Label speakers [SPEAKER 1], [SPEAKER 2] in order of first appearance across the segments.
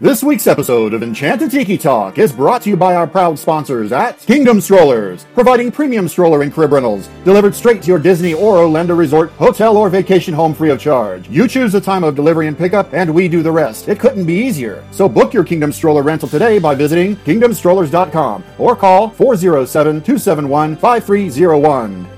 [SPEAKER 1] This week's episode of Enchanted Tiki Talk is brought to you by our proud sponsors at Kingdom Strollers, providing premium stroller and crib rentals delivered straight to your Disney or Orlando resort, hotel, or vacation home free of charge. You choose the time of delivery and pickup, and we do the rest. It couldn't be easier. So book your Kingdom Stroller rental today by visiting kingdomstrollers.com or call 407 271 5301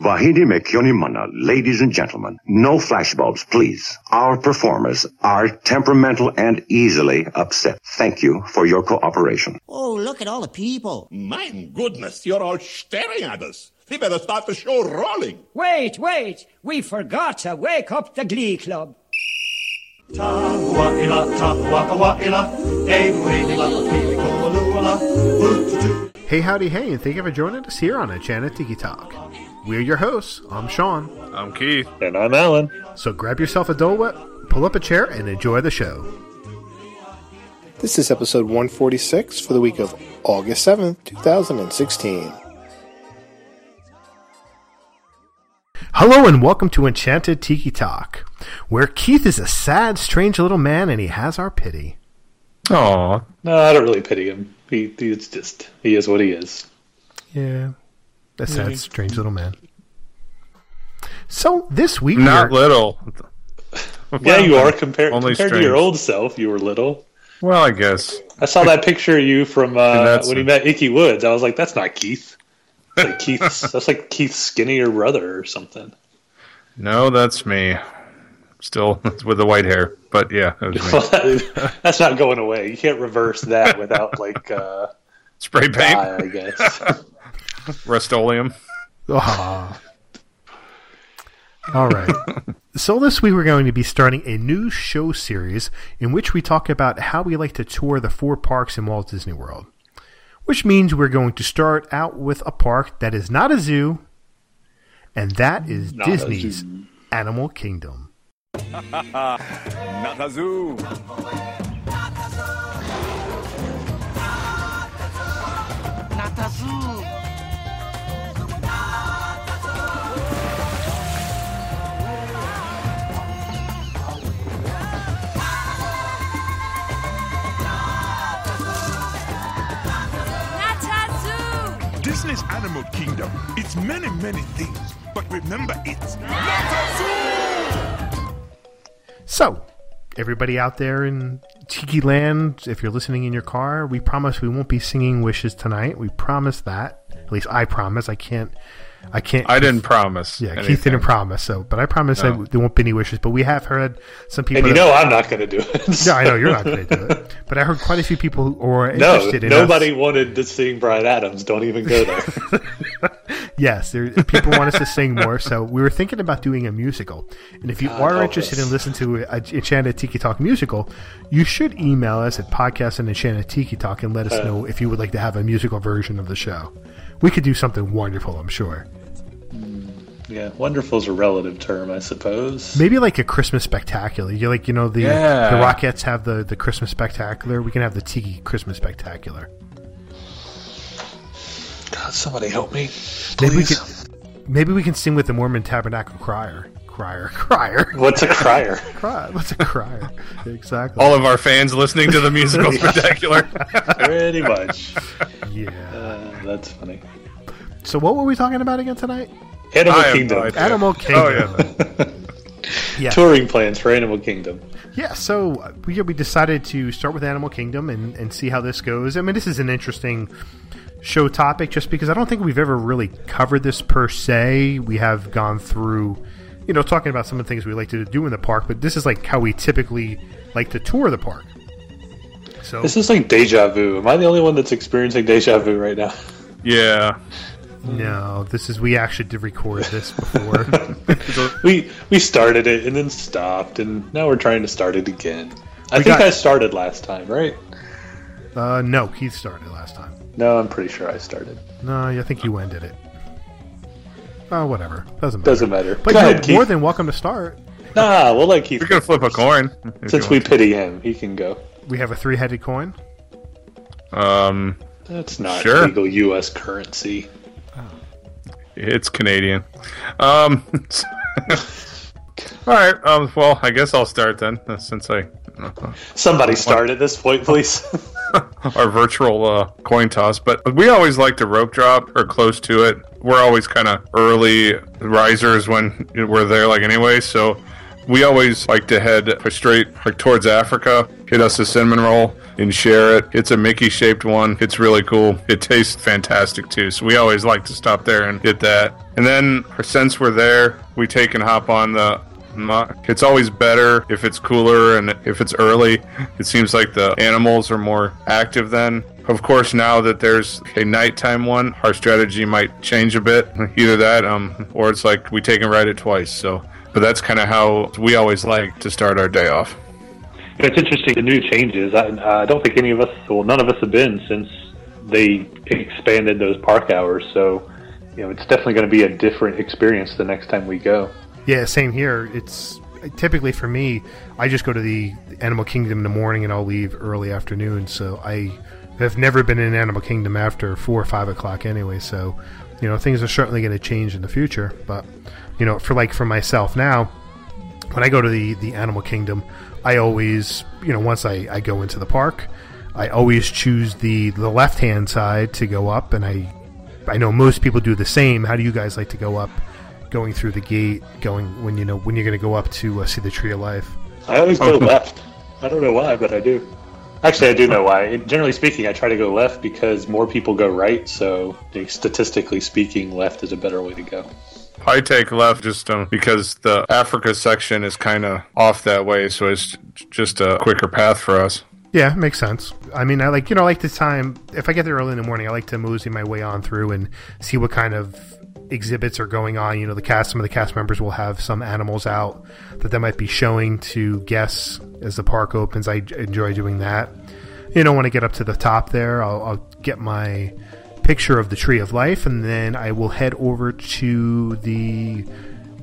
[SPEAKER 2] Vahidi Mekyonimana, ladies and gentlemen, no flashbulbs, please. Our performers are temperamental and easily upset. Thank you for your cooperation.
[SPEAKER 3] Oh, look at all the people.
[SPEAKER 4] My goodness, you're all staring at us. We better start the show rolling.
[SPEAKER 5] Wait, wait. We forgot to wake up the Glee Club.
[SPEAKER 6] Hey, howdy, hey, and thank you for joining us here on Enchanted Tiki Talk. We're your hosts. I'm Sean.
[SPEAKER 7] I'm Keith.
[SPEAKER 8] And I'm Alan.
[SPEAKER 6] So grab yourself a Dole Whip, pull up a chair, and enjoy the show.
[SPEAKER 9] This is episode 146 for the week of August 7th, 2016.
[SPEAKER 6] Hello, and welcome to Enchanted Tiki Talk, where Keith is a sad, strange little man and he has our pity.
[SPEAKER 7] Aw.
[SPEAKER 8] No, I don't really pity him. He, he's just, he is what he is.
[SPEAKER 6] Yeah, a sad, strange little man. So this week,
[SPEAKER 7] Not
[SPEAKER 6] we're-
[SPEAKER 7] little.
[SPEAKER 8] yeah, you are compared
[SPEAKER 7] only
[SPEAKER 8] compared to your old self. You were little.
[SPEAKER 7] Well, I guess.
[SPEAKER 8] I saw that picture of you from uh,
[SPEAKER 7] that's
[SPEAKER 8] when you met Icky Woods. I was like, that's not Keith. It's like Keith's, that's like Keith's skinnier brother or something.
[SPEAKER 7] No, that's me. Still with the white hair, but yeah, that was me.
[SPEAKER 8] Well, that- that's not going away. You can't reverse that without like uh,
[SPEAKER 7] Spray paint,
[SPEAKER 8] dye, I guess.
[SPEAKER 7] Rust-Oleum.
[SPEAKER 6] Ah. All right. so this week we're going to be starting a new show series in which we talk about how we like to tour the four parks in Walt Disney World. Which means we're going to start out with a park that is not a zoo, and that is
[SPEAKER 8] Not a
[SPEAKER 6] Disney's
[SPEAKER 8] zoo.
[SPEAKER 6] Animal Kingdom.
[SPEAKER 10] Not a zoo.
[SPEAKER 4] Disney's Animal Kingdom. It's many, many things. But remember, it's not a zoo!
[SPEAKER 6] So, everybody out there in Tiki Land, if you're listening in your car, we promise we won't be singing wishes tonight. We promise that. At least I promise. I can't. I can't.
[SPEAKER 7] I didn't promise.
[SPEAKER 6] Yeah, Keith didn't promise. So, but I promise
[SPEAKER 7] No.
[SPEAKER 6] that there won't be any wishes. But we have heard some people.
[SPEAKER 8] and you
[SPEAKER 6] that-
[SPEAKER 8] know I'm not going to do it.
[SPEAKER 6] no, I know you're not going to do it. But I heard quite a few people who are
[SPEAKER 8] No,
[SPEAKER 6] in
[SPEAKER 8] nobody
[SPEAKER 6] us.
[SPEAKER 8] wanted to sing Bryan Adams. Don't even go there.
[SPEAKER 6] Yes, there, people want us to sing more. So we were thinking about doing a musical. And if you
[SPEAKER 8] God
[SPEAKER 6] are interested
[SPEAKER 8] us.
[SPEAKER 6] in listening to a Enchanted Tiki Talk musical, you should email us at podcast and Enchanted Tiki Talk and let us
[SPEAKER 8] Uh.
[SPEAKER 6] know if you would like to have a musical version of the show. We could do something wonderful, I'm sure.
[SPEAKER 8] yeah, wonderful is a relative term, I suppose.
[SPEAKER 6] Maybe like a Christmas spectacular. You like, you know, the
[SPEAKER 7] Yeah.
[SPEAKER 6] the Rockettes have the the Christmas spectacular. We can have the Tiki Christmas spectacular.
[SPEAKER 8] God, somebody help me,
[SPEAKER 6] Maybe we
[SPEAKER 8] please.
[SPEAKER 6] could, maybe we can sing with the Mormon Tabernacle Crier. Crier, crier,
[SPEAKER 8] What's a crier?
[SPEAKER 6] cry. What's a crier? exactly.
[SPEAKER 7] All of our fans listening to the musical spectacular.
[SPEAKER 8] Pretty much.
[SPEAKER 6] yeah.
[SPEAKER 8] Uh, that's funny.
[SPEAKER 6] So what were we talking about again tonight?
[SPEAKER 8] Animal
[SPEAKER 7] I
[SPEAKER 8] Kingdom.
[SPEAKER 7] no.
[SPEAKER 6] Animal oh, Kingdom.
[SPEAKER 7] Oh yeah.
[SPEAKER 6] Yeah.
[SPEAKER 8] Touring plans for Animal Kingdom.
[SPEAKER 6] Yeah, so we we decided to start with Animal Kingdom and, and see how this goes. I mean, this is an interesting show topic just because I don't think we've ever really covered this per se. We have gone through, you know, talking about some of the things we like to do in the park, but this is like how we typically like to tour the park. So
[SPEAKER 8] This is like deja vu. Am I the only one that's experiencing deja vu right now?
[SPEAKER 7] Yeah.
[SPEAKER 6] no, this is we actually did record this before.
[SPEAKER 8] We we started it and then stopped, and now we're trying to start it again. I
[SPEAKER 6] We
[SPEAKER 8] think
[SPEAKER 6] got-
[SPEAKER 8] I started last time, right?
[SPEAKER 6] uh, no, Keith started last time.
[SPEAKER 8] No, I'm pretty sure I started.
[SPEAKER 6] No, I think you ended it. Oh, whatever. Doesn't matter.
[SPEAKER 8] Doesn't matter.
[SPEAKER 6] But
[SPEAKER 8] Go
[SPEAKER 6] you're
[SPEAKER 8] ahead, Keith.
[SPEAKER 6] more than welcome to start.
[SPEAKER 8] Nah, we'll let Keith.
[SPEAKER 7] We can flip a coin.
[SPEAKER 8] Since we
[SPEAKER 7] want.
[SPEAKER 8] pity him, he can go.
[SPEAKER 6] We have a three-headed coin.
[SPEAKER 7] um,
[SPEAKER 8] That's not
[SPEAKER 7] Sure.
[SPEAKER 8] legal U.S. currency.
[SPEAKER 7] it's Canadian. Um, all right. Um, well, I guess I'll start then, uh, since I
[SPEAKER 8] Somebody start at this point, please.
[SPEAKER 7] our virtual uh, coin toss. But we always like to rope drop or close to it. We're always kind of early risers when we're there, like anyway. So we always like to head straight like towards Africa, hit us a cinnamon roll, and share it. It's a Mickey shaped one. It's really cool. It tastes fantastic too. So we always like to stop there and get that. And then since we're there, we take and hop on the It's always better if it's cooler and if it's early. It seems like the animals are more active then. Of course, now that there's a nighttime one, our strategy might change a bit. Either that, um, or it's like we take and ride it twice. So, but that's kind of how we always like to start our day off.
[SPEAKER 8] It's interesting the new changes. I, I don't think any of us, well, none of us have been since they expanded those park hours. So, you know, it's definitely going to be a different experience the next time we go.
[SPEAKER 6] Yeah, same here. It's typically for me. I just go to the Animal Kingdom in the morning, and I'll leave early afternoon. So I have never been in Animal Kingdom after four or five o'clock anyway. So you know things are certainly going to change in the future. But you know, for like for myself now, when I go to the the Animal Kingdom, I always you know once I, I go into the park, I always choose the the left hand side to go up, and I I know most people do the same. How do you guys like to go up? Going through the gate, going when you know when you're going to go up to uh, see the Tree of Life.
[SPEAKER 8] I always go left. I don't know why, but I do. Actually, I do know why. Generally speaking, I try to go left because more people go right. So, statistically speaking, left is a better way to go.
[SPEAKER 7] I take left just um, because the Africa section is kind of off that way, so it's just a quicker path for us.
[SPEAKER 6] Yeah, makes sense. I mean, I like you know, I like the time. If I get there early in the morning, I like to mosey my way on through and see what kind of exhibits are going on. You know, the cast, some of the cast members will have some animals out that they might be showing to guests as the park opens. I enjoy doing that. You know, when I get up to the top there, I'll, I'll get my picture of the Tree of Life, and then I will head over to the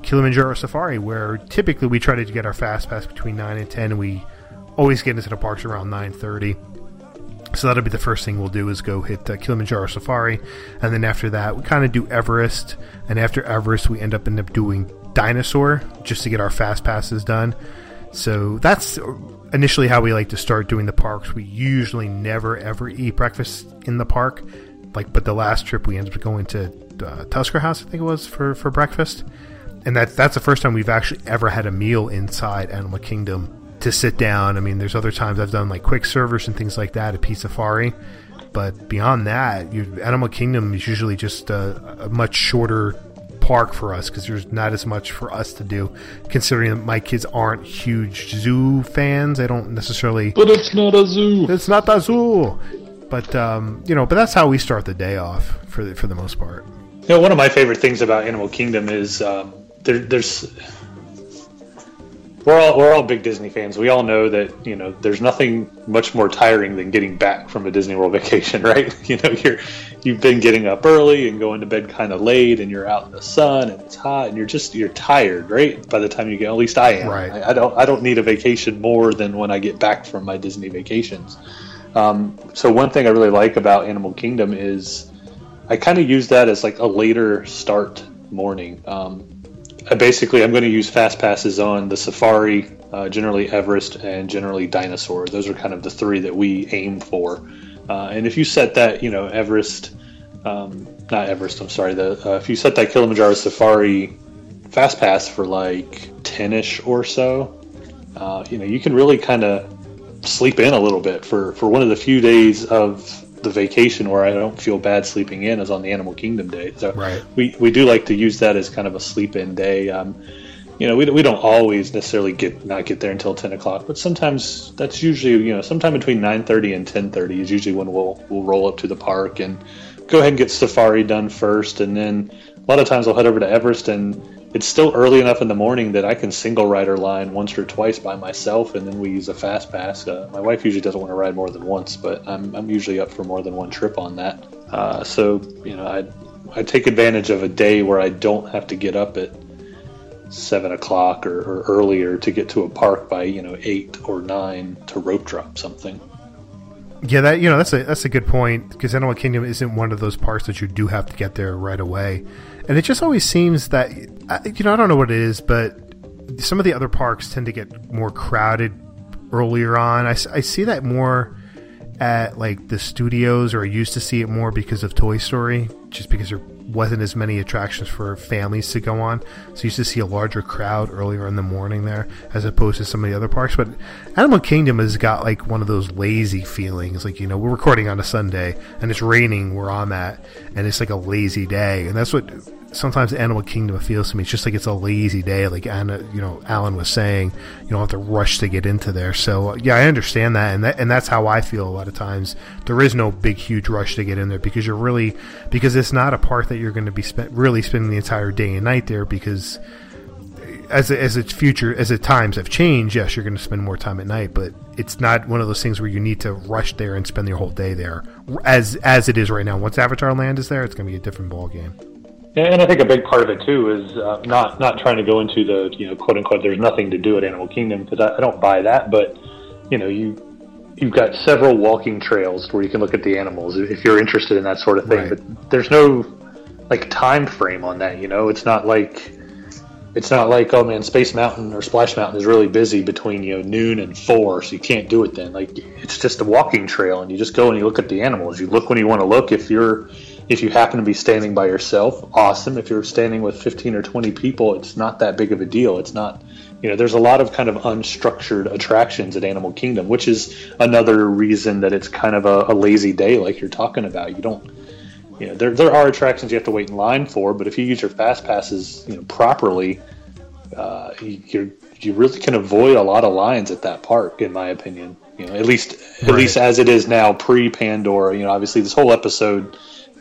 [SPEAKER 6] Kilimanjaro Safari, where typically we try to get our fast pass between nine and ten, and we always get into the parks around nine thirty. So that'll be the first thing we'll do is go hit uh, Kilimanjaro Safari, and then after that we kind of do Everest, and after Everest we end up end up doing Dinosaur just to get our fast passes done. So that's initially how we like to start doing the parks. We usually never ever eat breakfast in the park, like but the last trip we ended up going to uh, Tusker House, I think it was for for breakfast, and that that's the first time we've actually ever had a meal inside Animal Kingdom to sit down. I mean, there's other times I've done like quick servers and things like that at Pizza Safari, but beyond that, you, Animal Kingdom is usually just a, a much shorter park for us because there's not as much for us to do. Considering that my kids aren't huge zoo fans, they don't necessarily.
[SPEAKER 8] But it's not a zoo.
[SPEAKER 6] It's not a zoo. But um, you know, but that's how we start the day off for the, for the most part.
[SPEAKER 8] You know, one of my favorite things about Animal Kingdom is um, there, there's we're all we're all big Disney fans. We all know that you know there's nothing much more tiring than getting back from a Disney World vacation, right? You know, you're you've been getting up early and going to bed kind of late, and you're out in the sun and it's hot, and you're just you're tired, right? By the time you get, at least I am.
[SPEAKER 6] Right.
[SPEAKER 8] I, I don't I don't need a vacation more than when I get back from my Disney vacations. Um, so one thing I really like about Animal Kingdom is I kind of use that as like a later start morning. Um, I basically, I'm going to use fast passes on the Safari, uh, generally Everest, and generally Dinosaur. Those are kind of the three that we aim for. Uh, and if you set that, you know, Everest, um, not Everest, I'm sorry, the uh, if you set that Kilimanjaro Safari fast pass for like 10ish or so, uh, you know, you can really kind of sleep in a little bit for for one of the few days of the vacation where I don't feel bad sleeping in is on the Animal Kingdom day. So
[SPEAKER 6] Right.
[SPEAKER 8] we, we do like to use that as kind of a sleep in day. Um, you know, we, we don't always necessarily get not get there until ten o'clock, but sometimes that's usually you know sometime between nine thirty and ten thirty is usually when we'll we'll roll up to the park and go ahead and get safari done first, and then a lot of times I'll head over to Everest and it's still early enough in the morning that I can single rider line once or twice by myself, and then we use a fast pass. Uh, my wife usually doesn't want to ride more than once, but I'm, I'm usually up for more than one trip on that. Uh, so you know, I I take advantage of a day where I don't have to get up at seven o'clock or, or earlier to get to a park by you know eight or nine to rope drop something.
[SPEAKER 6] Yeah, that you know that's a that's a good point because Animal Kingdom isn't one of those parks that you do have to get there right away, and it just always seems that you know I don't know what it is, but some of the other parks tend to get more crowded earlier on. I, I see that more at like the studios, or I used to see it more because of Toy Story, just because there wasn't as many attractions for families to go on. So you used to see a larger crowd earlier in the morning there, as opposed to some of the other parks. But Animal Kingdom has got like one of those lazy feelings. Like you know, we're recording on a Sunday and it's raining where I'm at, and it's like a lazy day, and that's what sometimes Animal Kingdom feels to me. It's just like it's a lazy day, like Anna, you know, Alan was saying. You don't have to rush to get into there. So uh, yeah, I understand that, and that, and that's how I feel a lot of times. There is no big, huge rush to get in there because you're really because it's not a part that you're going to be spent really spending the entire day and night there because. Uh, as, as its future as the times have changed, yes, you're going to spend more time at night, but it's not one of those things where you need to rush there and spend your whole day there, as as it is right now. Once Avatar Land is there, it's going to be a different ball game.
[SPEAKER 8] And I think a big part of it too is uh, not not trying to go into the you know quote unquote there's nothing to do at Animal Kingdom because I, I, don't buy that. But you know you you've got several walking trails where you can look at the animals if you're interested in that sort of thing. Right. But there's no like time frame on that. You know, it's not like it's not like oh man, Space Mountain or Splash Mountain is really busy between you know noon and four, so you can't do it then. Like it's just a walking trail, and you just go and you look at the animals. You look when you want to look. If you're if you happen to be standing by yourself, awesome. If you're standing with 15 or 20 people, it's not that big of a deal. It's not, you know, there's a lot of kind of unstructured attractions at Animal Kingdom, which is another reason that it's kind of a, a lazy day, like you're talking about. You don't, you know, there, there are attractions you have to wait in line for, but if you use your fast passes, you know, properly, uh, you you really can avoid a lot of lines at that park, in my opinion. You know, at least at least as it is now pre Pandora. You know, obviously this whole episode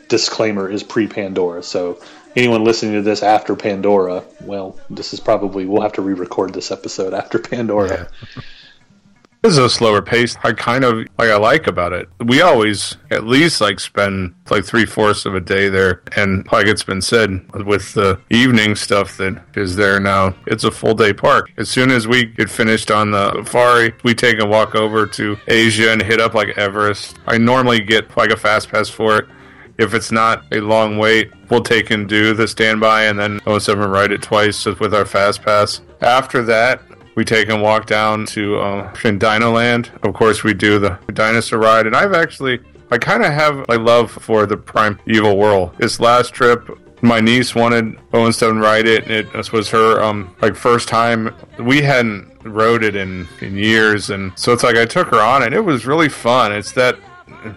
[SPEAKER 8] disclaimer is pre Pandora. So anyone listening to this after Pandora, well, this is probably we'll have to re-record this episode after Pandora.
[SPEAKER 7] Yeah. This is a slower pace. I kind of like I like about it. We always at least like spend like three fourths of a day there, and like it's been said with the evening stuff that is there now, it's a full day park. As soon as we get finished on the safari, we take a walk over to Asia and hit up like Everest. I normally get like a fast pass for it if it's not a long wait, we'll take and do the standby and then 07 ride it twice with our fast pass. After that, we take and walk down to Land. Of course, we do the dinosaur ride, and I've actually, I kind of have a love for the Primeval Whirl. This last trip, my niece wanted Owen Stone ride it, and it this was her um like first time. We hadn't rode it in in years, and so it's like I took her on it. It was really fun. It's that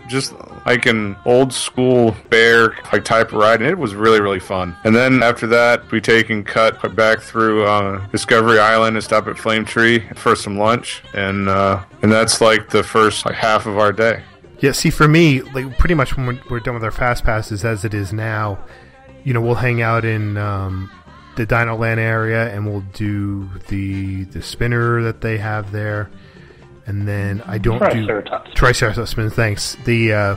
[SPEAKER 7] just like an old school bear like type ride, and it was really really fun. And then after that, we take and cut back through uh, Discovery Island and stop at Flame Tree for some lunch, and uh, and that's like the first like half of our day.
[SPEAKER 6] Yeah, see, for me, like pretty much when we're, we're done with our fast passes as it is now, you know, we'll hang out in um, the Dino Land area and we'll do the the spinner that they have there and then I don't
[SPEAKER 8] Triceratops.
[SPEAKER 6] do Triceratops spin. Thanks. The uh,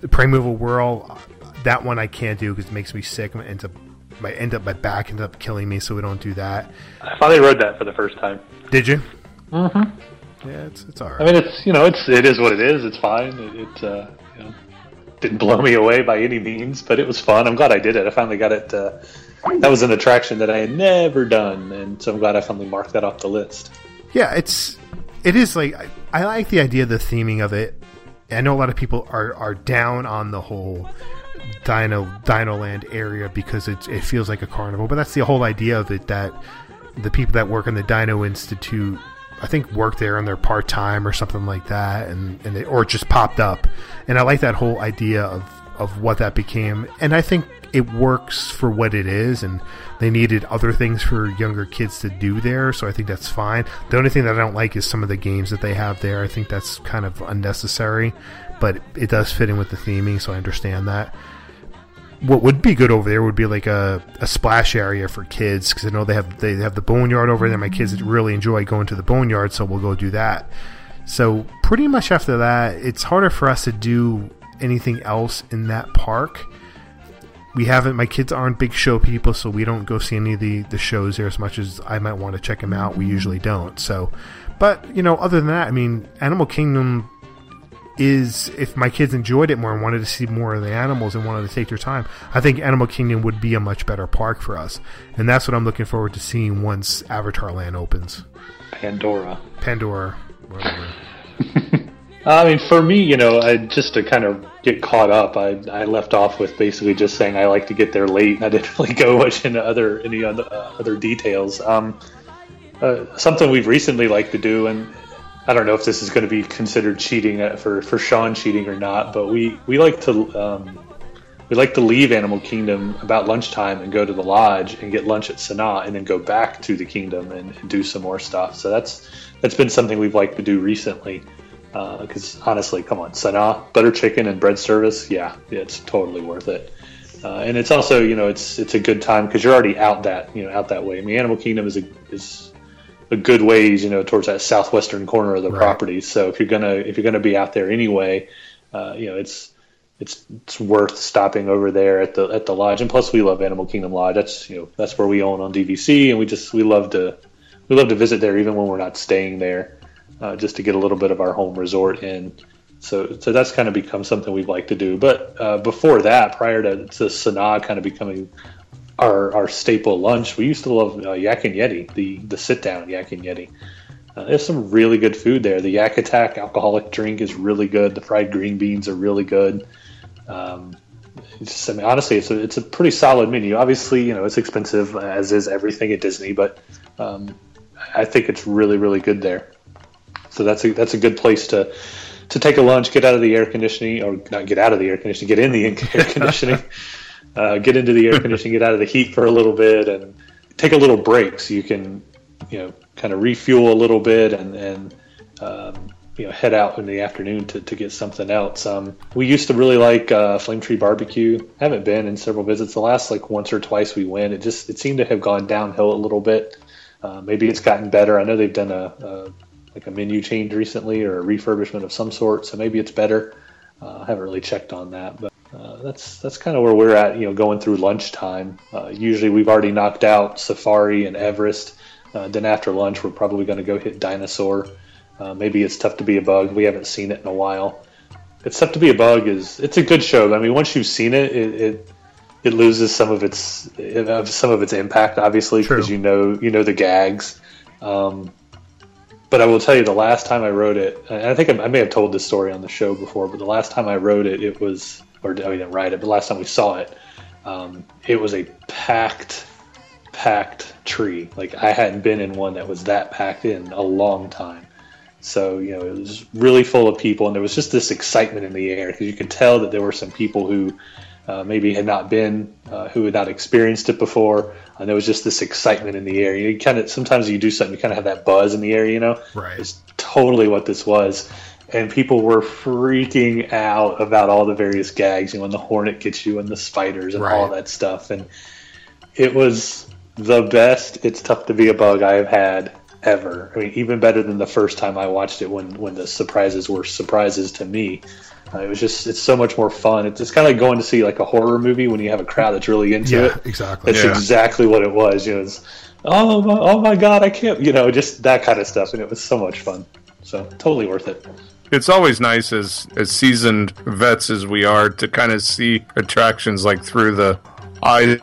[SPEAKER 6] the Primeval Whirl, that one I can't do because it makes me sick. It ends up my end up my back ends up killing me, so we don't do that.
[SPEAKER 8] I finally rode that for the first time.
[SPEAKER 6] Did you?
[SPEAKER 8] Mm-hmm.
[SPEAKER 6] Yeah, it's it's all right.
[SPEAKER 8] I mean, it's you know, it's it is what it is. It's fine. It, it uh, you know, didn't blow me away by any means, but it was fun. I'm glad I did it. I finally got it. Uh, that was an attraction that I had never done, and so I'm glad I finally marked that off the list.
[SPEAKER 6] Yeah, it's it is like I, I like the idea of the theming of it. I know a lot of people are are down on the whole Dino Dino Land area because it it feels like a carnival, but that's the whole idea of it that the people that work in the Dino Institute I think work there and they're part time or something like that, and and they, or it just popped up, and I like that whole idea of of what that became, and I think it works for what it is, and they needed other things for younger kids to do there, so I think that's fine. The only thing that I don't like is some of the games that they have there. I think that's kind of unnecessary, but it does fit in with the theming, so I understand that. What would be good over there would be like a, a splash area for kids because I know they have they have the boneyard over there. My kids mm-hmm. really enjoy going to the boneyard, so we'll go do that. So pretty much after that, it's harder for us to do anything else in that park we haven't. My kids aren't big show people, so we don't go see any of the the shows there as much as I might want to check them out. We usually don't. So, but you know, other than that, I mean, Animal Kingdom is if my kids enjoyed it more and wanted to see more of the animals and wanted to take their time, I think Animal Kingdom would be a much better park for us. And that's what I'm looking forward to seeing once Avatar Land opens.
[SPEAKER 8] Pandora.
[SPEAKER 6] Pandora, whatever.
[SPEAKER 8] I mean, for me, you know, I, just to kind of get caught up, I, I left off with basically just saying I like to get there late. And I didn't really go much into other any other, uh, other details. Um, uh, something we've recently liked to do, and I don't know if this is going to be considered cheating uh, for for Sean cheating or not, but we we like to um, we like to leave Animal Kingdom about lunchtime and go to the lodge and get lunch at Sanaa, and then go back to the kingdom and, and do some more stuff. So that's that's been something we've liked to do recently. Because uh, honestly, come on, Sanaa butter chicken and bread service, yeah, it's totally worth it. Uh, and it's also you know it's it's a good time because you're already out that you know out that way. I mean, Animal Kingdom is a is a good ways, you know, towards that southwestern corner of the right. property. So if you're gonna if you're gonna be out there anyway, uh, you know, it's it's it's worth stopping over there at the at the lodge. And plus, we love Animal Kingdom Lodge. That's you know that's where we own on DVC, and we just we love to we love to visit there even when we're not staying there, uh, just to get a little bit of our home resort in. So, so that's kind of become something we'd like to do. But uh, before that, prior to, to Sanaa kind of becoming our our staple lunch. We used to love uh, Yak and Yeti, the the sit down Yak and Yeti. Uh, there's some really good food there. The Yak Attack alcoholic drink is really good. The fried green beans are really good. Um, just, I mean, honestly, it's a it's a pretty solid menu. Obviously, you know it's expensive as is everything at Disney, but um, I think it's really really good there. So that's a that's a good place to to take a lunch, get out of the air conditioning, or not get out of the air conditioning, get in the air conditioning uh, get into the air conditioning, get out of the heat for a little bit, and take a little break so you can, you know, kind of refuel a little bit and and um, you know head out in the afternoon to, to get something else. Um, we used to really like uh, Flame Tree Barbecue. Haven't been in several visits. The last like once or twice we went, it just it seemed to have gone downhill a little bit. Uh, maybe it's gotten better. I know they've done a, a like a menu change recently or a refurbishment of some sort, so maybe it's better. Uh, I haven't really checked on that, but uh, that's that's kind of where we're at. You know, going through lunchtime. Uh, usually, we've already knocked out Safari and Everest. Uh, then after lunch, we're probably going to go hit Dinosaur. Uh, maybe it's tough to be a bug. We haven't seen it in a while. It's tough to be a bug is it's a good show. I mean, once you've seen it, it it, it loses some of its some of its impact, obviously, because you know you know the gags. Um, but I will tell you, the last time I wrote it, and I think I may have told this story on the show before, but the last time I wrote it, it was or I didn't write it, but last time we saw it, um, it was a packed, packed tree. Like I hadn't been in one that was that packed in a long time. So you know it was really full of people, and there was just this excitement in the air because you could tell that there were some people who uh, maybe had not been, uh, who had not experienced it before, and there was just this excitement in the air. You kind of sometimes you do something, you kind of have that buzz in the air, you know.
[SPEAKER 6] Right.
[SPEAKER 8] It's totally what this was and people were freaking out about all the various gags, you know, when the hornet gets you and the spiders and right. all that stuff. And it was the best It's Tough to Be a Bug I have had ever. I mean, even better than the first time I watched it when, when the surprises were surprises to me. Uh, it was just, it's so much more fun. It's, it's kind of like going to see like a horror movie when you have a crowd that's really into
[SPEAKER 6] yeah,
[SPEAKER 8] it.
[SPEAKER 6] Exactly.
[SPEAKER 8] That's
[SPEAKER 6] yeah.
[SPEAKER 8] exactly what it was. You know, it's, oh my, oh my God, I can't, you know, just that kind of stuff. And it was so much fun. So totally worth it
[SPEAKER 7] it's always nice as as seasoned vets as we are to kind of see attractions like through the eye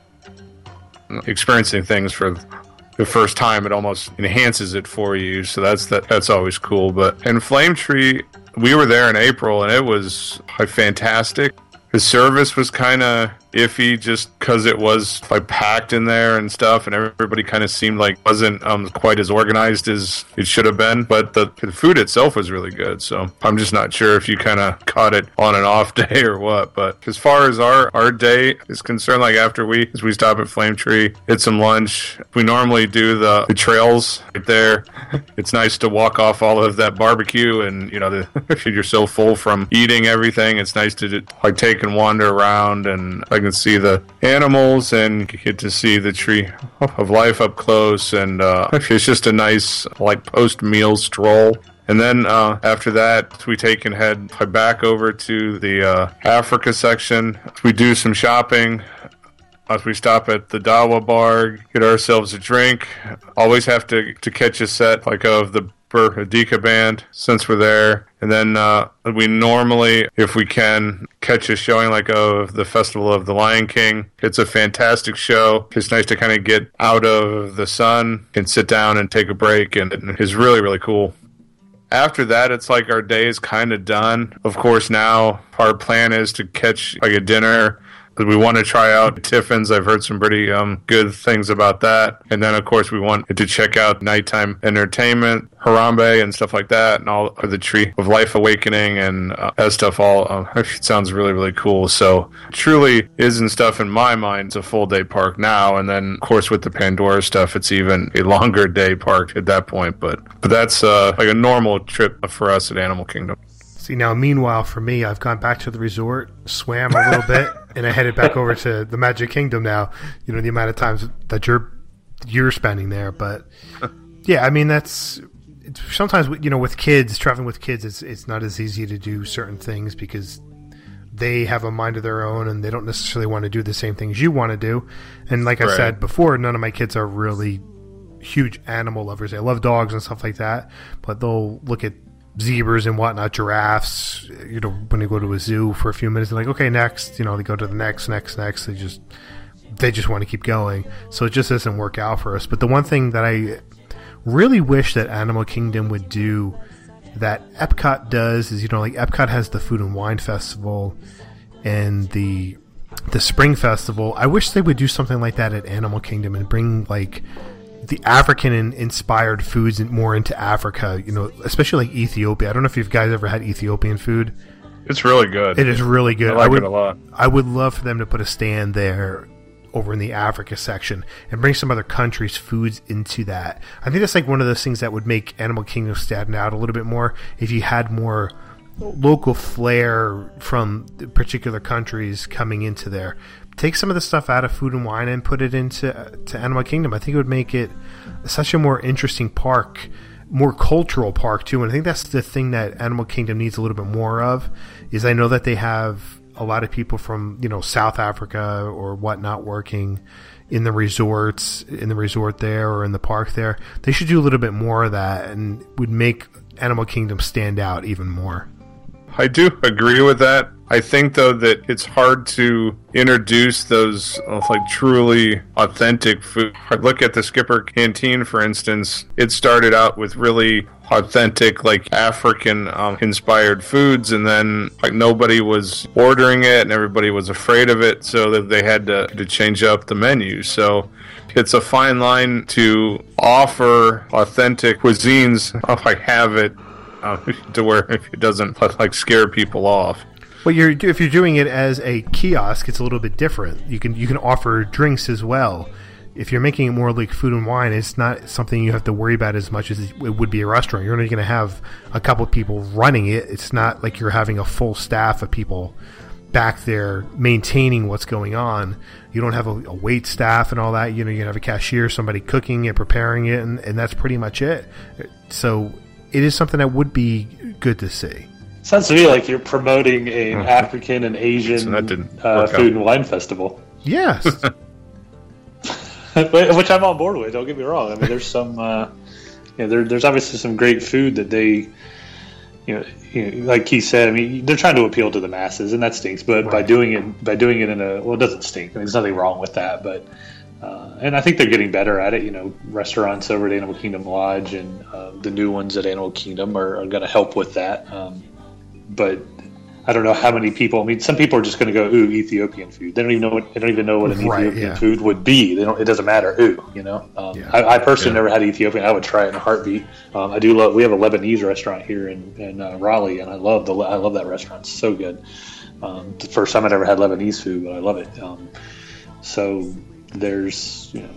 [SPEAKER 7] experiencing things for the first time it almost enhances it for you so that's that that's always cool but and flame tree we were there in april and it was fantastic. The service was kind of iffy just because it was like packed in there and stuff, and everybody kind of seemed like wasn't um, quite as organized as it should have been. But the, the food itself was really good, so I'm just not sure if you kind of caught it on an off day or what. But as far as our our day is concerned, like after we we stop at Flame Tree, get some lunch. We normally do the, the trails right there. it's nice to walk off all of that barbecue, and you know, you're so full from eating everything, it's nice to like take and wander around and. Like, I can see the animals and get to see the tree of life up close. And uh, it's just a nice, like, post meal stroll. And then uh, after that, we take and head back over to the uh, Africa section. We do some shopping. As we stop at the Dawa bar, get ourselves a drink. Always have to to catch a set like of the Burudika band since we're there. And then uh, we normally, if we can, catch a showing like of the Festival of the Lion King. It's a fantastic show. It's nice to kind of get out of the sun and sit down and take a break, and it's really, really cool. After that, it's like our day is kind of done. Of course, now our plan is to catch like a dinner we want to try out Tiffin's. I've heard some pretty um, good things about that. And then, of course, we want to check out nighttime entertainment, Harambe, and stuff like that, and all the Tree of Life Awakening and uh, that stuff. All uh, it sounds really, really cool. So, truly isn't stuff in my mind. It's a full day park now, and then, of course, with the Pandora stuff, it's even a longer day park at that point. But but that's uh, like a normal trip for us at Animal Kingdom.
[SPEAKER 6] See now, meanwhile, for me, I've gone back to the resort, swam a little bit, and I headed back over to the Magic Kingdom now. You know the amount of times that you're you're spending there, but yeah, I mean that's sometimes you know with kids traveling with kids, it's it's not as easy to do certain things because they have a mind of their own and they don't necessarily want to do the same things you want to do. And like right. I said before, none of my kids are really huge animal lovers. They love dogs and stuff like that, but they'll look at zebras and whatnot, giraffes. You know, when they go to a zoo for a few minutes, they're like, okay, next. You know, they go to the next, next, next. They just they just want to keep going. So it just doesn't work out for us. But the one thing that I really wish that Animal Kingdom would do that Epcot does is, you know, like Epcot has the Food and Wine Festival and the the Spring Festival. I wish they would do something like that at Animal Kingdom and bring like the African inspired foods more into Africa, you know, especially like Ethiopia. I don't know if you guys ever had Ethiopian food.
[SPEAKER 7] It's really good.
[SPEAKER 6] It is really good.
[SPEAKER 7] I like
[SPEAKER 6] I would,
[SPEAKER 7] it a lot.
[SPEAKER 6] I would love for them to put a stand there over in the Africa section and bring some other countries' foods into that. I think that's like one of those things that would make Animal Kingdom stand out a little bit more if you had more local flair from particular countries coming into there take some of the stuff out of Food and Wine and put it into uh, to Animal Kingdom. I think it would make it such a more interesting park, more cultural park too. And I think that's the thing that Animal Kingdom needs a little bit more of. Is I know that they have a lot of people from you know South Africa or whatnot working in the resorts, in the resort there or in the park there. They should do a little bit more of that and would make Animal Kingdom stand out even more.
[SPEAKER 7] I do agree with that. I think though that it's hard to introduce those uh, like truly authentic food. Look at the Skipper Canteen, for instance. It started out with really authentic, like African um, inspired foods, and then like nobody was ordering it, and everybody was afraid of it, so that they had to, to change up the menu. So it's a fine line to offer authentic cuisines if I have it to where if it doesn't like scare people off.
[SPEAKER 6] Well, you're if you're doing it as a kiosk, it's a little bit different. You can you can offer drinks as well. If you're making it more like food and wine, it's not something you have to worry about as much as it would be a restaurant. You're only going to have a couple of people running it. It's not like you're having a full staff of people back there maintaining what's going on. You don't have a, a wait staff and all that. You know, you have a cashier, somebody cooking it, preparing it, and, and that's pretty much it. So it is something that would be good to see.
[SPEAKER 8] Sounds to me like you're promoting an mm-hmm. African and Asian so uh, food and wine festival.
[SPEAKER 6] Yes.
[SPEAKER 8] Which I'm on board with. Don't get me wrong. I mean, there's some, uh, you know, there, there's obviously some great food that they, you know, you know, like he said. I mean, they're trying to appeal to the masses, and that stinks. But right. by doing it, by doing it in a well, it doesn't stink. I mean, there's nothing wrong with that. But uh, and I think they're getting better at it. You know, restaurants over at Animal Kingdom Lodge and uh, the new ones at Animal Kingdom are, are going to help with that. Um, but I don't know how many people. I mean, some people are just going to go, "Ooh, Ethiopian food." They don't even know what they don't even know what an right, Ethiopian yeah. food would be. They don't. It doesn't matter. Ooh, you know. Um, yeah. I, I, personally yeah. never had Ethiopian. I would try it in a heartbeat. Um, I do love. We have a Lebanese restaurant here in, in uh, Raleigh, and I love the. I love that restaurant. It's so good. Um, the first time I'd ever had Lebanese food, but I love it. Um, so there's, you know,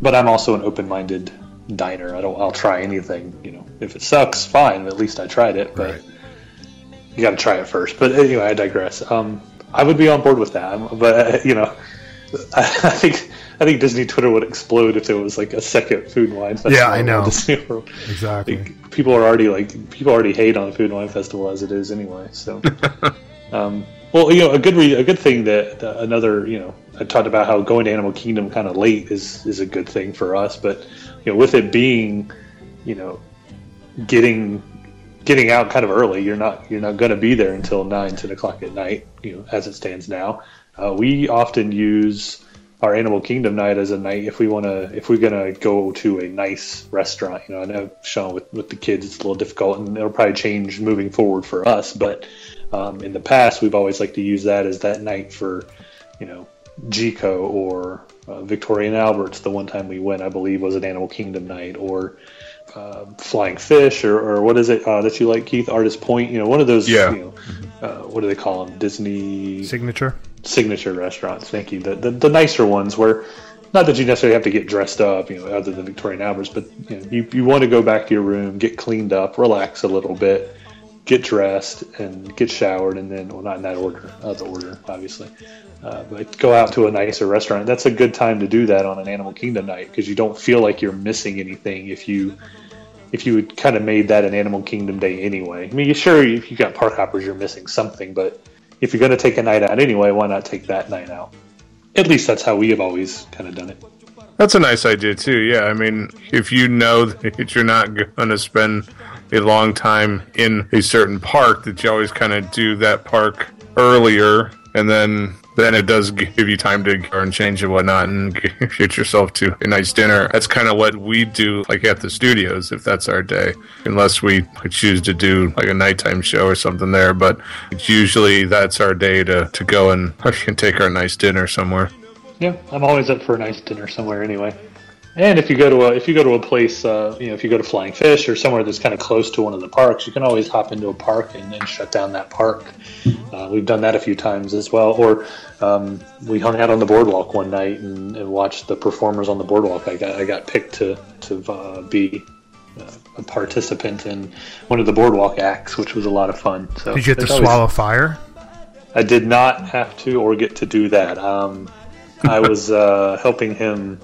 [SPEAKER 8] but I'm also an open-minded diner. I don't. I'll try anything. You know, if it sucks, fine. At least I tried it. But right you got to try it first. But anyway, I digress. Um, I would be on board with that, but uh, you know, I, I, think I think Disney Twitter would explode if there was like a second food and wine festival.
[SPEAKER 6] Yeah, I know.
[SPEAKER 8] Disney
[SPEAKER 6] World. Exactly.
[SPEAKER 8] Like, people are already like people already hate on the food and wine festival as it is anyway. So, um, Well, you know, a good re- a good thing that another, you know, I talked about how going to Animal Kingdom kind of late is is a good thing for us, but you know, with it being, you know, getting getting out kind of early, you're not you're not going to be there until nine, ten o'clock at night, you know, as it stands now. Uh, we often use our Animal Kingdom night as a night if we want to if we're gonna go to a nice restaurant. You know, I know Sean with with the kids it's a little difficult, and it'll probably change moving forward for us. But um, in the past, we've always liked to use that as that night for, you know, Jiko or uh, Victoria and Albert's. The one time we went, I believe, was an Animal Kingdom night or. Uh, flying fish, or, or what is it uh, that you like, Keith? Artist Point, you know, one of those.
[SPEAKER 7] Yeah.
[SPEAKER 8] You know, uh, what do they call them? Disney
[SPEAKER 6] Signature.
[SPEAKER 8] Signature restaurants. Thank you. The, the the nicer ones where not that you necessarily have to get dressed up, you know, other than Victoria and Albert's, but you know, you, you want to go back to your room, get cleaned up, relax a little bit, get dressed, and get showered, and then well, not in that order, the order, obviously. Uh, but go out to a nicer restaurant. That's a good time to do that on an Animal Kingdom night because you don't feel like you're missing anything if you if you had kind of made that an Animal Kingdom day anyway. I mean, sure, if you got park hoppers, you're missing something, but if you're going to take a night out anyway, why not take that night out? At least that's how we have always kind of done it.
[SPEAKER 7] That's a nice idea too. Yeah, I mean, if you know that you're not going to spend a long time in a certain park, that you always kind of do that park earlier, and then then it does give you time to go and change and whatnot, and get yourself to a nice dinner. That's kind of what we do, like at the studios, if that's our day, unless we choose to do like a nighttime show or something there. But it's usually that's our day to to go and take our nice dinner somewhere.
[SPEAKER 8] Yeah, I'm always up for a nice dinner somewhere anyway. And if you go to a if you go to a place, uh, you know, if you go to Flying Fish or somewhere that's kind of close to one of the parks, you can always hop into a park and, and shut down that park. Uh, we've done that a few times as well. Or um, we hung out on the boardwalk one night and, and watched the performers on the boardwalk. I got I got picked to to uh, be uh, a participant in one of the boardwalk acts, which was a lot of fun. So
[SPEAKER 6] Did you have to
[SPEAKER 8] always-
[SPEAKER 6] swallow fire?
[SPEAKER 8] I did not have to or get to do that. Um, I was uh, helping him.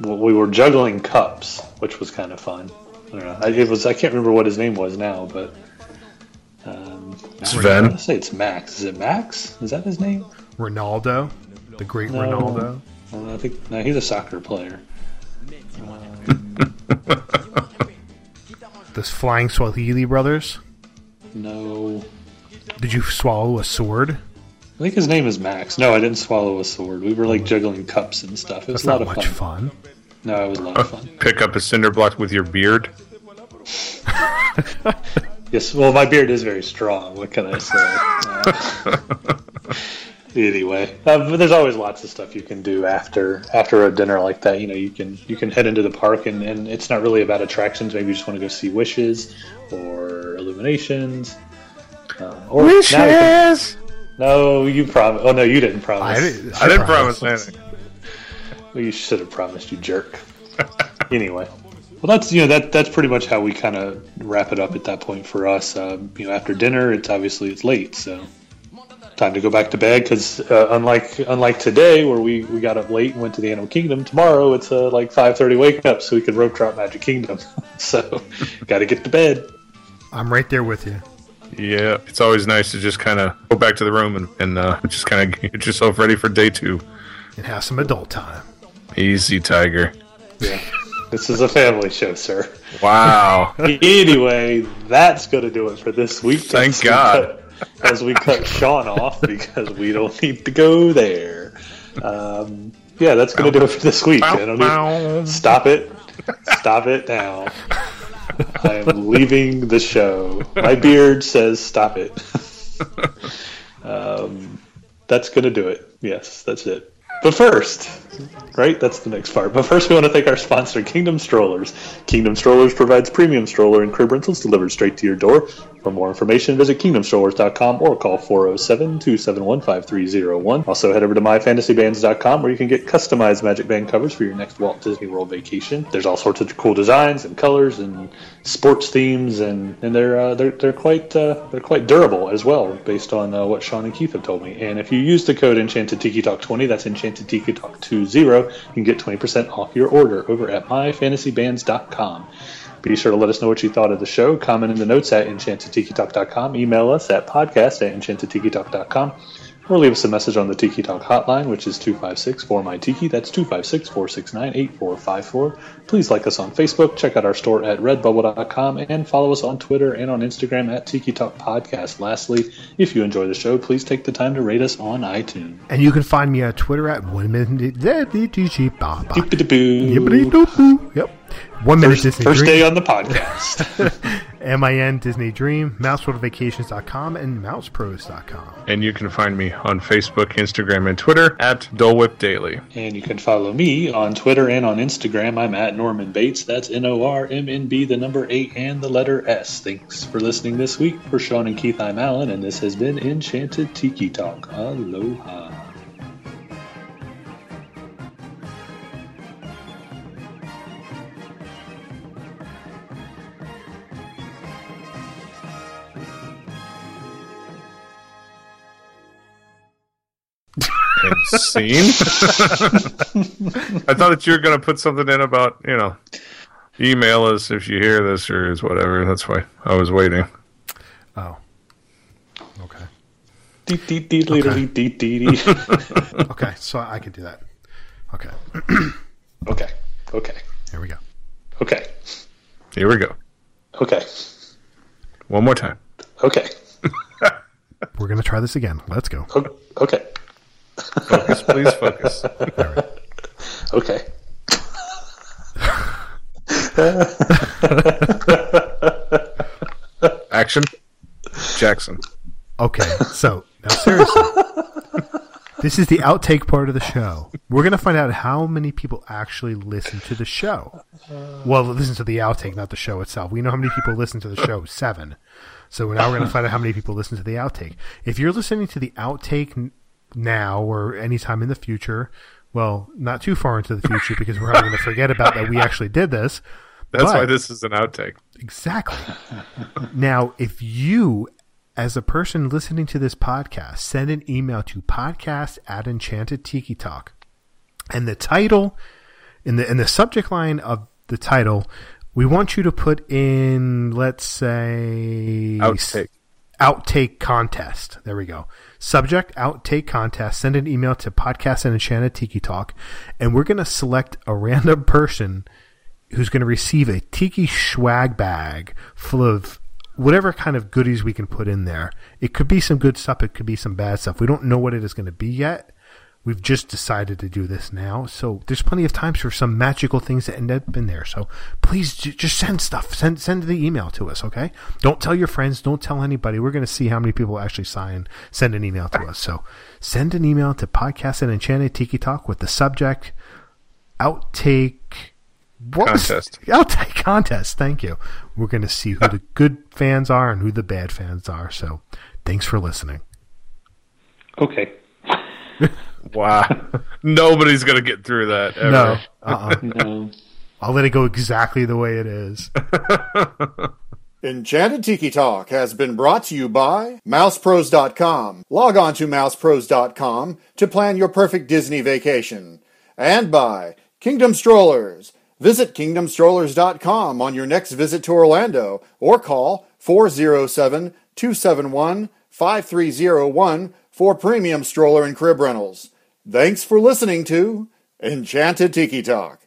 [SPEAKER 8] We were juggling cups, which was kind of fun. I don't know. I, it was. I can't remember what his name was now, but um,
[SPEAKER 7] Sven?
[SPEAKER 8] I say it's Max. Is it Max? Is that his name?
[SPEAKER 6] Ronaldo, the great
[SPEAKER 8] No.
[SPEAKER 6] Ronaldo.
[SPEAKER 8] Uh, I think no. He's a soccer player.
[SPEAKER 6] The Flying Swahili brothers.
[SPEAKER 8] No,
[SPEAKER 6] Did you swallow a sword?
[SPEAKER 8] I think his name is Max. No, I didn't swallow a sword. We were like juggling cups and stuff. It was
[SPEAKER 6] That's
[SPEAKER 8] a lot
[SPEAKER 6] not
[SPEAKER 8] of
[SPEAKER 6] much
[SPEAKER 8] fun.
[SPEAKER 6] fun.
[SPEAKER 8] No, it was a lot of fun.
[SPEAKER 7] Pick up a cinder block with your beard.
[SPEAKER 8] Yes, well, my beard is very strong. What can I say? Uh, anyway, uh, but there's always lots of stuff you can do after after a dinner like that. You know, you can you can head into the park, and, and it's not really about attractions. Maybe you just want to go see wishes or illuminations. Uh, or now you can- no, you promised. Oh no, you didn't promise.
[SPEAKER 6] I, did,
[SPEAKER 7] I didn't promise anything.
[SPEAKER 8] Well, you should have promised, you jerk. anyway, well, that's you know that that's pretty much how we kind of wrap it up at that point for us. Um, you know, after dinner, it's obviously it's late, so time to go back to bed. Because uh, unlike unlike today, where we, we got up late and went to the Animal Kingdom, tomorrow it's uh, like five thirty wake up so we can rope drop Magic Kingdom. so, got to get to bed.
[SPEAKER 6] I'm right there with you.
[SPEAKER 7] Yeah, it's always nice to just kind of go back to the room and, and uh, just kind of get yourself ready for day two.
[SPEAKER 6] And have some adult time.
[SPEAKER 7] Easy, Tiger.
[SPEAKER 8] Yeah, this is a family show, sir.
[SPEAKER 7] Wow.
[SPEAKER 8] anyway, that's going to do it for this week.
[SPEAKER 7] Thank
[SPEAKER 8] As we
[SPEAKER 7] God.
[SPEAKER 8] cut- as we cut Sean off because we don't need to go there. Um, yeah, that's going to do it for this week. I don't need, stop it. Stop it now. I am leaving the show. My beard says stop it. um, that's going to do it. Yes, that's it. But first, right? That's the next part. But first, we want to thank our sponsor, Kingdom Strollers. Kingdom Strollers provides premium stroller and crib rentals delivered straight to your door. For more information, visit kingdomstrollers.com or call 407 271 5301. Also, head over to myfantasybands.com where you can get customized Magic Band covers for your next Walt Disney World vacation. There's all sorts of cool designs and colors and sports themes, and, and they're, uh, they're, they're, quite, uh, they're quite durable as well, based on uh, what Sean and Keith have told me. And if you use the code Enchanted Tiki Talk 20, that's Enchanted Tiki Talk 20, you can get 20% off your order over at myfantasybands.com. Be sure to let us know what you thought of the show. Comment in the notes at enchantedtikitalk.com. Email us at podcast at enchantedtikitalk.com. Or leave us a message on the Tiki Talk hotline, which is 256 4 my Tiki. That's 256 469 8454. Please like us on Facebook, check out our store at redbubble.com, and follow us on Twitter and on Instagram at Tiki Talk Podcast. Lastly, if you enjoy the show, please take the time to rate us on iTunes.
[SPEAKER 6] And you can find me on Twitter at one minute. Yep.
[SPEAKER 8] Doop-a-doo-boo.
[SPEAKER 6] Yep. One minute
[SPEAKER 8] First,
[SPEAKER 6] Disney
[SPEAKER 8] first
[SPEAKER 6] Dream.
[SPEAKER 8] day on the podcast.
[SPEAKER 6] M-I-N Disney Dream, mouseworldvacations.com, and mousepros.com.
[SPEAKER 7] And you can find me on Facebook, Instagram, and Twitter at Dole Whip Daily.
[SPEAKER 8] and you can follow me on Twitter and on Instagram. I'm at Norman Bates. That's N O R M N B, the number 8, and the letter S. Thanks for listening this week. For Sean and Keith, I'm Alan, and this has been Enchanted Tiki Talk. Aloha.
[SPEAKER 7] Scene. I thought that you were going to put something in about, you know, email us if you hear this or is whatever. That's why I was waiting.
[SPEAKER 6] Oh. Okay.
[SPEAKER 8] Dee, dee, dee, dee, dee, dee, dee, dee.
[SPEAKER 6] Okay, so I can do that. Okay.
[SPEAKER 8] Okay. Okay.
[SPEAKER 6] Here we go.
[SPEAKER 8] Okay.
[SPEAKER 7] Here we go.
[SPEAKER 8] Okay.
[SPEAKER 7] One more time.
[SPEAKER 8] Okay.
[SPEAKER 6] We're going to try this again. Let's go.
[SPEAKER 8] Okay.
[SPEAKER 7] Focus, please focus.
[SPEAKER 8] Okay.
[SPEAKER 7] Action. Jackson.
[SPEAKER 6] Okay, so now seriously, this is the outtake part of the show. We're gonna find out how many people actually listen to the show. Well, listen to the outtake, not the show itself. We know how many people listen to the show, seven. So now we're gonna find out how many people listen to the outtake. If you're listening to the outtake n- now or anytime in the future, well, not too far into the future because we're probably gonna forget about that we actually did this.
[SPEAKER 7] That's
[SPEAKER 6] But-
[SPEAKER 7] why this is an outtake.
[SPEAKER 6] Exactly. now, if you, as a person listening to this podcast, send an email to podcast at Enchanted Tiki Talk, and the title, in the in the subject line of the title, we want you to put in, let's say,
[SPEAKER 7] Outtake.
[SPEAKER 6] Outtake contest. There we go. Subject outtake contest. Send an email to podcast and enchanted tiki talk, and we're going to select a random person who's going to receive a tiki swag bag full of whatever kind of goodies we can put in there. It could be some good stuff. It could be some bad stuff. We don't know what it is going to be yet. We've just decided to do this now, so there's plenty of times for some magical things to end up in there. So please j- just send stuff. Send send the email to us, okay? Don't tell your friends. Don't tell anybody. We're going to see how many people actually sign send an email to us. So send an email to podcast and enchanted tiki talk with the subject outtake what was-
[SPEAKER 7] Contest.
[SPEAKER 6] outtake contest. Thank you. We're going to see who the good fans are and who the bad fans are. So thanks for listening.
[SPEAKER 8] Okay.
[SPEAKER 7] Wow. Nobody's going to get through that ever.
[SPEAKER 6] No, uh-uh.
[SPEAKER 8] No.
[SPEAKER 6] I'll let it go exactly the way it is.
[SPEAKER 1] Enchanted Tiki Talk has been brought to you by MousePros.com. Log on to MousePros.com to plan your perfect Disney vacation. And by Kingdom Strollers. Visit KingdomStrollers.com on your next visit to Orlando or call 407 271 5301 for premium stroller and crib rentals. Thanks for listening to Enchanted Tiki Talk.